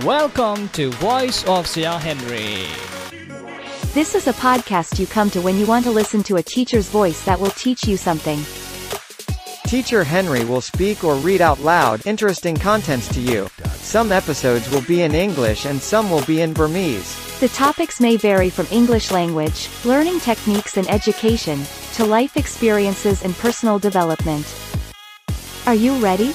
Welcome to Voice of Sia Henry. This is a podcast you come to when you want to listen to a teacher's voice that will teach you something. Teacher Henry will speak or read out loud interesting contents to you. Some episodes will be in English and some will be in Burmese. The topics may vary from English language, learning techniques and education, to life experiences and personal development. Are you ready?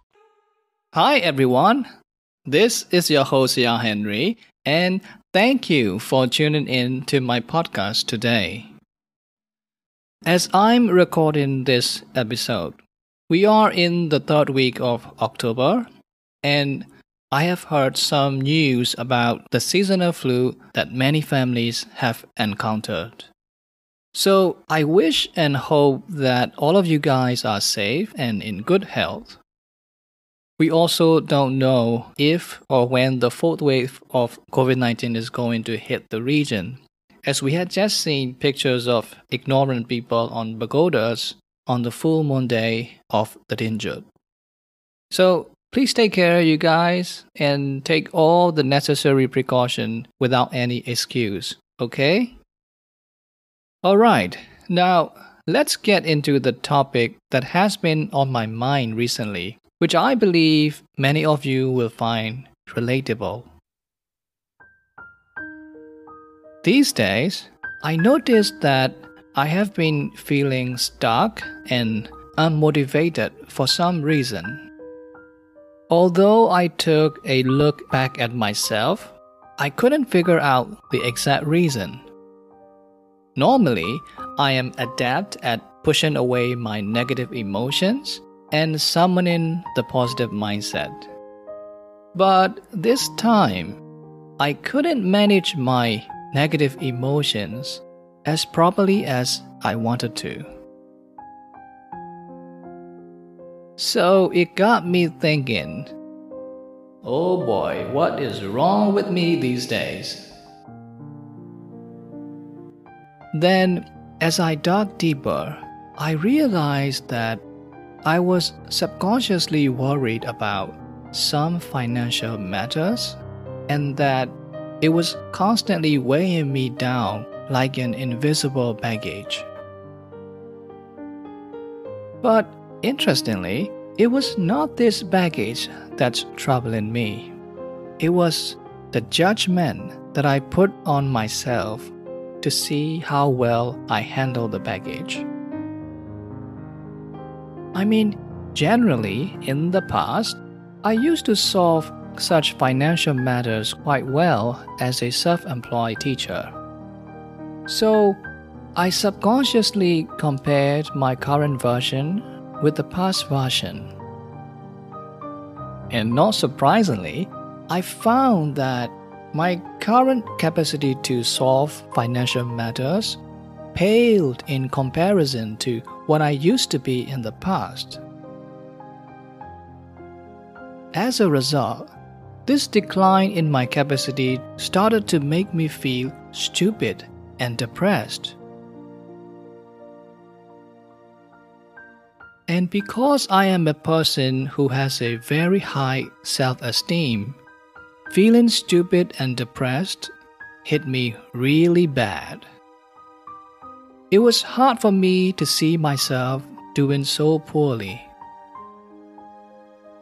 Hi everyone. This is your host Sia Henry and thank you for tuning in to my podcast today. As I'm recording this episode, we are in the third week of October and I have heard some news about the seasonal flu that many families have encountered. So I wish and hope that all of you guys are safe and in good health. We also don't know if or when the fourth wave of COVID 19 is going to hit the region, as we had just seen pictures of ignorant people on pagodas on the full moon day of Thadingyut. So please take care, you guys, and take all the necessary precaution without any excuse, okay? Alright, now let's get into the topic that has been on my mind recently which I believe many of you will find relatable. These days, I noticed that I have been feeling stuck and unmotivated for some reason. Although I took a look back at myself, I couldn't figure out the exact reason. Normally, I am adept at pushing away my negative emotions and summoning the positive mindset. But this time, I couldn't manage my negative emotions as properly as I wanted to. So it got me thinking oh boy, what is wrong with me these days? Then, as I dug deeper, I realized that I was subconsciously worried about some financial matters and that it was constantly weighing me down like an invisible baggage. But interestingly, it was not this baggage that's troubling me. It was the judgment that I put on myself to see how well I handle the baggage. I mean, generally, in the past, I used to solve such financial matters quite well as a self employed teacher. So, I subconsciously compared my current version with the past version. And not surprisingly, I found that my current capacity to solve financial matters paled in comparison to what I used to be in the past. As a result, This decline in my capacity started to make me feel stupid and depressed. And because I am a person who has a very high self esteem, feeling stupid and depressed hit me really bad. It was hard for me to see myself doing so poorly.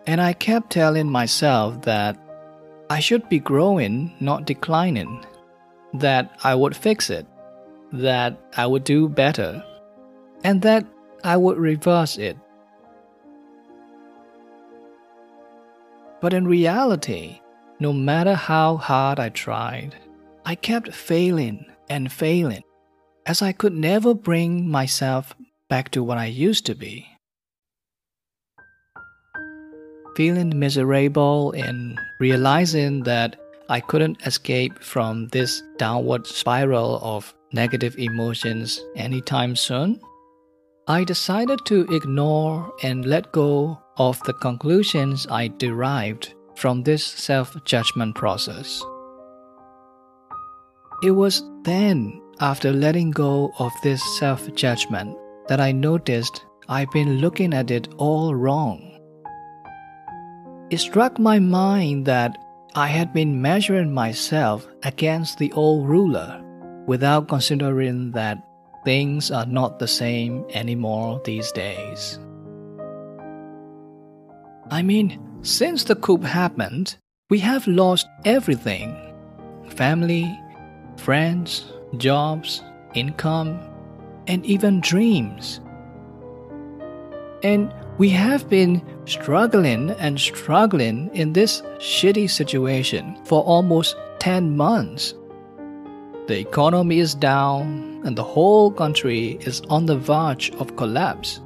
And I kept telling myself that I should be growing, not declining, that I would fix it, that I would do better, and that I would reverse it. But in reality, no matter how hard I tried, I kept failing and failing, as I could never bring myself back to what I used to be. Feeling miserable and realizing that I couldn't escape from this downward spiral of negative emotions anytime soon, I decided to ignore and let go of the conclusions I derived from this self judgment process. It was then, after letting go of this self judgment, that I noticed I've been looking at it all wrong. It struck my mind that I had been measuring myself against the old ruler without considering that things are not the same anymore these days. I mean, since the coup happened, we have lost everything family, friends, jobs, income, and even dreams. And we have been struggling and struggling in this shitty situation for almost 10 months. The economy is down, and the whole country is on the verge of collapse.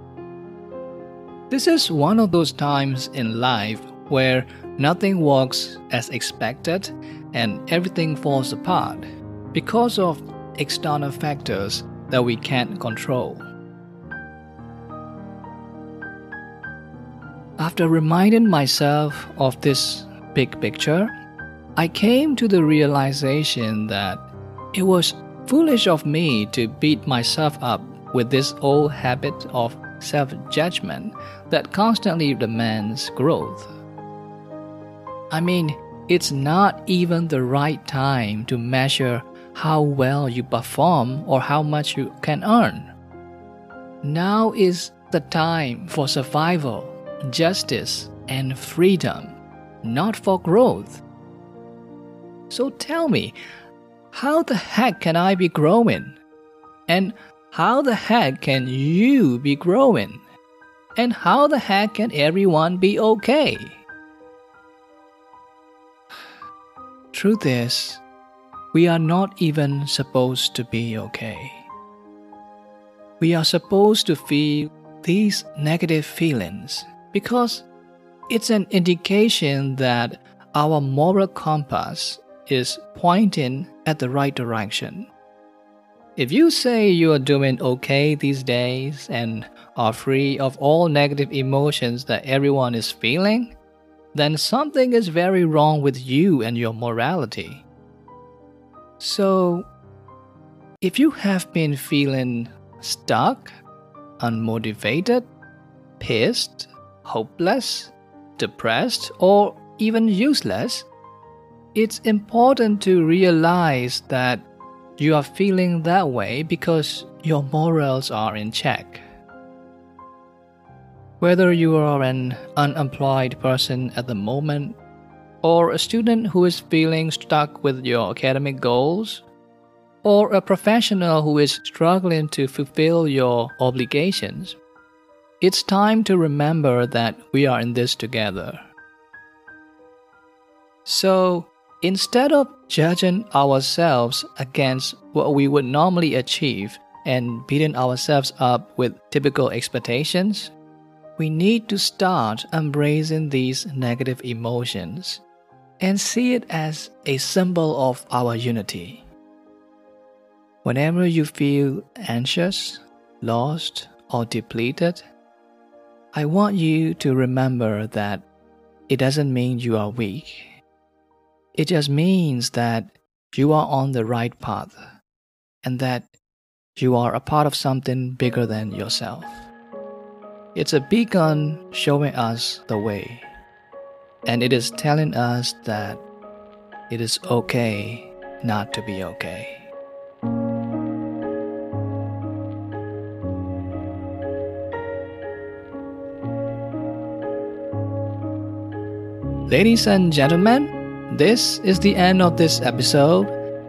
This is one of those times in life where nothing works as expected and everything falls apart because of external factors that we can't control. After reminding myself of this big picture, I came to the realization that it was foolish of me to beat myself up with this old habit of self judgment that constantly demands growth. I mean, it's not even the right time to measure how well you perform or how much you can earn. Now is the time for survival, justice, and freedom, not for growth. So tell me, how the heck can I be growing? And how the heck can you be growing? And how the heck can everyone be okay? Truth is, we are not even supposed to be okay. We are supposed to feel these negative feelings because it's an indication that our moral compass is pointing at the right direction. If you say you are doing okay these days and are free of all negative emotions that everyone is feeling, then something is very wrong with you and your morality. So, if you have been feeling stuck, unmotivated, pissed, hopeless, depressed, or even useless, it's important to realize that you are feeling that way because your morals are in check. Whether you are an unemployed person at the moment, or a student who is feeling stuck with your academic goals, or a professional who is struggling to fulfill your obligations, it's time to remember that we are in this together. So, Instead of judging ourselves against what we would normally achieve and beating ourselves up with typical expectations, we need to start embracing these negative emotions and see it as a symbol of our unity. Whenever you feel anxious, lost, or depleted, I want you to remember that it doesn't mean you are weak It just means that you are on the right path and that you are a part of something bigger than yourself. It's a beacon showing us the way, and it is telling us that it is okay not to be okay. Ladies and gentlemen, this is the end of this episode,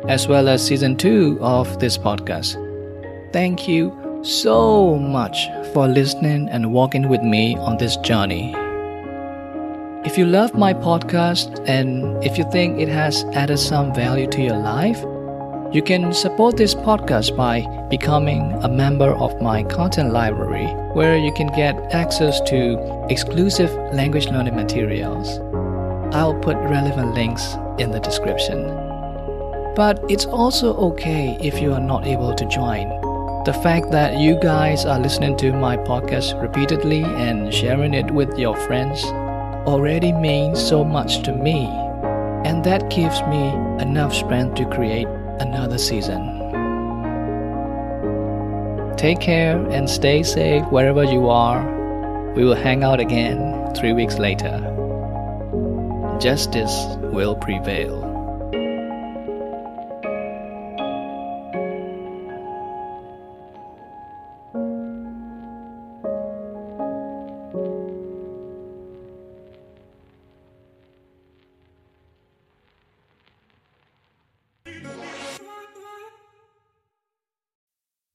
as well as season 2 of this podcast. Thank you so much for listening and walking with me on this journey. If you love my podcast and if you think it has added some value to your life, you can support this podcast by becoming a member of my content library, where you can get access to exclusive language learning materials. I'll put relevant links in the description. But it's also okay if you are not able to join. The fact that you guys are listening to my podcast repeatedly and sharing it with your friends already means so much to me, and that gives me enough strength to create another season. Take care and stay safe wherever you are. We will hang out again three weeks later. Justice will prevail.